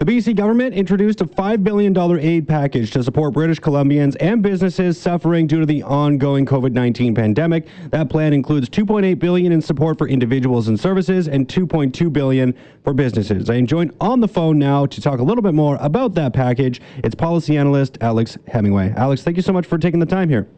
The BC government introduced a $5 billion aid package to support British Columbians and businesses suffering due to the ongoing COVID-19 pandemic. That plan includes 2.8 billion in support for individuals and services and 2.2 billion for businesses. I am joined on the phone now to talk a little bit more about that package. It's policy analyst Alex Hemingway. Alex, thank you so much for taking the time here.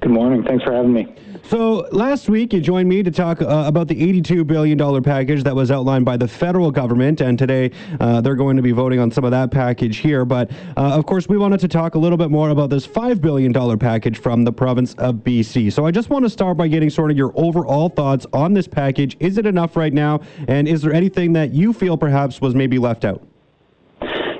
Good morning. Thanks for having me. So last week you joined me to talk uh, about the $82 billion package that was outlined by the federal government, and today uh, they're going to be voting on some of that package here. But uh, of course, we wanted to talk a little bit more about this $5 billion package from the province of BC. So I just want to start by getting sort of your overall thoughts on this package. Is it enough right now? And is there anything that you feel perhaps was maybe left out?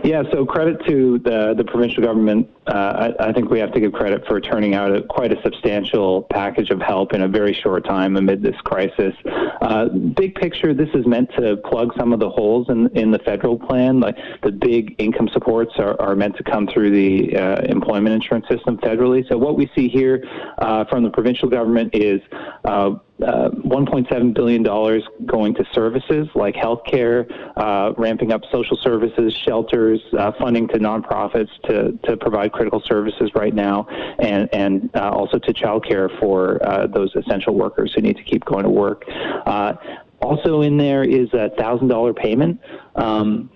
Yeah, so credit to the the provincial government. Uh, I, I, think we have to give credit for turning out a, quite a substantial package of help in a very short time amid this crisis. Uh, big picture, this is meant to plug some of the holes in in the federal plan. Like the big income supports are, are meant to come through the uh, employment insurance system federally. So what we see here uh, from the provincial government is uh, uh, $1.7 billion going to services like healthcare, uh, ramping up social services, shelters, uh, funding to nonprofits to, to provide critical services right now, and, and uh, also to childcare for uh, those essential workers who need to keep going to work. Uh, also in there is a $1,000 payment. Um,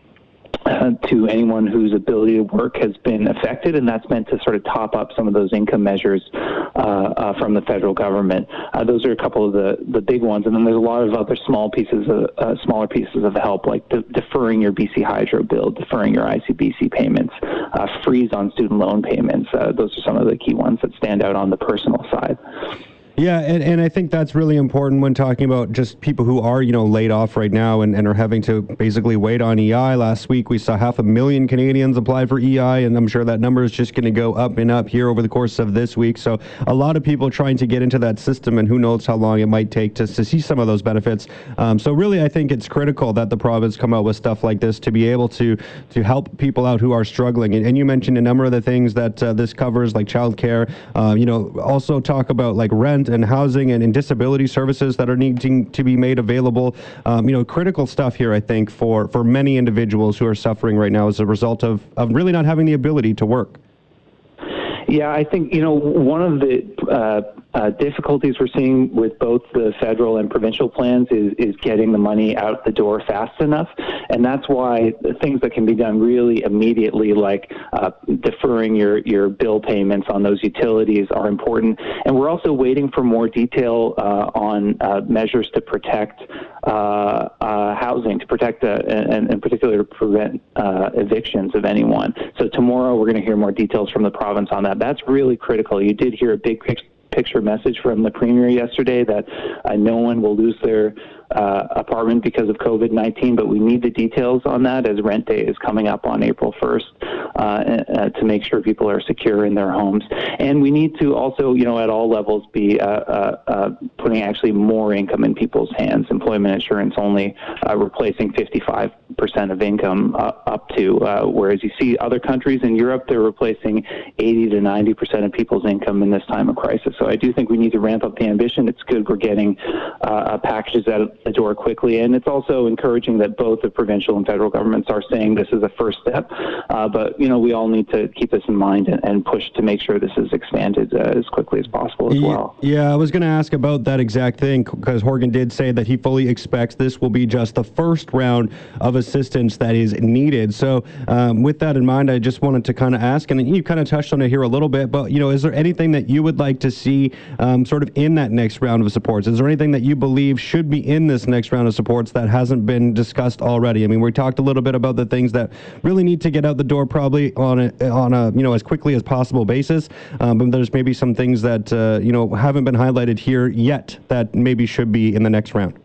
uh, to anyone whose ability to work has been affected, and that's meant to sort of top up some of those income measures uh, uh, from the federal government. Uh, those are a couple of the, the big ones, and then there's a lot of other small pieces of uh, smaller pieces of help, like de- deferring your BC Hydro bill, deferring your ICBC payments, uh, freeze on student loan payments. those are some of the key ones that stand out on the personal side. Yeah, and, and I think that's really important when talking about just people who are, you know, laid off right now and, and are having to basically wait on EI. Last week we saw half a million Canadians apply for EI, and I'm sure that number is just going to go up and up here over the course of this week. So a lot of people trying to get into that system, and who knows how long it might take to, to see some of those benefits. Um, so really, I think it's critical that the province come out with stuff like this to be able to to help people out who are struggling. And, and you mentioned a number of the things that uh, this covers, like childcare. Uh, you know, also talk about like rent and housing and, and disability services that are needing to be made available. Um, you know, critical stuff here, I think, for, for many individuals who are suffering right now as a result of, of really not having the ability to work. Yeah, I think you know one of the uh, uh, difficulties we're seeing with both the federal and provincial plans is is getting the money out the door fast enough, and that's why things that can be done really immediately, like uh, deferring your your bill payments on those utilities, are important. And we're also waiting for more detail uh, on uh, measures to protect uh, housing, to protect and in particular to prevent evictions of anyone. So tomorrow we're going to hear more details from the province on that that's really critical. You did hear a big picture message from the premier yesterday that uh, no one will lose their uh, apartment because of COVID 19, but we need the details on that as rent day is coming up on April 1st uh, uh, to make sure people are secure in their homes. And we need to also, you know, at all levels be uh, uh, uh, putting actually more income in people's hands. Employment insurance only uh replacing 55% of income up to, whereas you see other countries in Europe, they're replacing 80 to 90% of people's income in this time of crisis. So I do think we need to ramp up the ambition. It's good we're getting packages that the door quickly. And it's also encouraging that both the provincial and federal governments are saying this is a first step. Uh, but, you know, we all need to keep this in mind and, and push to make sure this is expanded uh, as quickly as possible as well. Yeah, I was going to ask about that exact thing because Horgan did say that he fully expects this will be just the first round of assistance that is needed. So, um, with that in mind, I just wanted to kind of ask, and you kind of touched on it here a little bit, but, you know, is there anything that you would like to see um, sort of in that next round of supports? Is there anything that you believe should be in this next round of supports that hasn't been discussed already? I mean, we talked a little bit about the things that really need to get out the door probably on a, on a you know as quickly as possible basis. Um, but there's maybe some things that uh, you know haven't been highlighted here yet that maybe should be in the next round.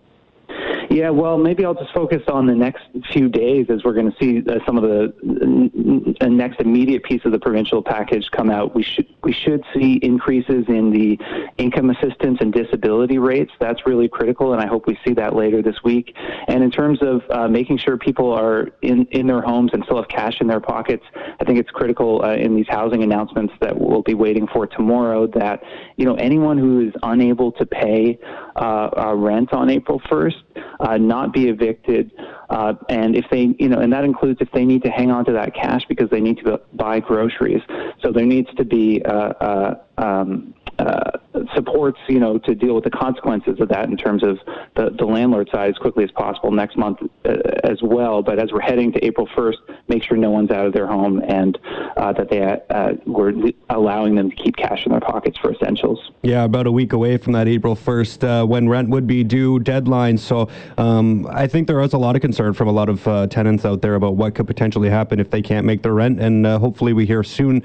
Yeah, well, maybe I'll just focus on the next few days as we're going to see uh, some of the uh, next immediate piece of the provincial package come out. We should we should see increases in the income assistance and disability rates. That's really critical, and I hope we see that later this week. And in terms of uh, making sure people are in in their homes and still have cash in their pockets, I think it's critical uh, in these housing announcements that we'll be waiting for tomorrow. That you know anyone who is unable to pay uh, rent on April 1st uh, not be evicted, uh, and if they, you know, and that includes if they need to hang on to that cash because they need to buy groceries. So there needs to be uh, uh, um, uh, supports, you know, to deal with the consequences of that in terms of the, the landlord side as quickly as possible next month uh, as well. But as we're heading to April 1st, make sure no one's out of their home and uh, that they uh, we're allowing them to keep cash in their pockets for essentials. Yeah, about a week away from that April 1st uh, when rent would be due deadline. So um, I think there is a lot of concern from a lot of uh, tenants out there about what could potentially happen if they can't make their rent. And uh, hopefully we hear sooner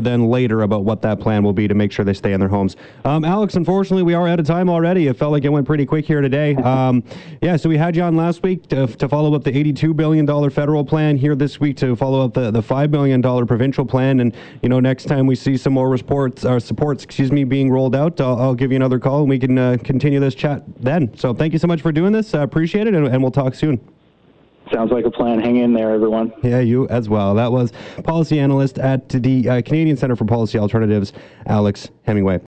than later about what that plan will be to make sure they stay in their homes. Um, Alex, unfortunately, we are out of time already. It felt like it went pretty quick here today. Um, yeah, so we had you on last week to, to follow up the $82 billion federal plan, here this week to follow up the, the $5 billion provincial plan. And, you know, next time we see some more reports, or supports, excuse me, being rolled out, I'll, I'll give you another call and we can uh, continue this chat then. So thank you so much for doing this. I appreciate it, and, and we'll talk soon. Sounds like a plan. Hang in there, everyone. Yeah, you as well. That was policy analyst at the uh, Canadian Center for Policy Alternatives, Alex Hemingway.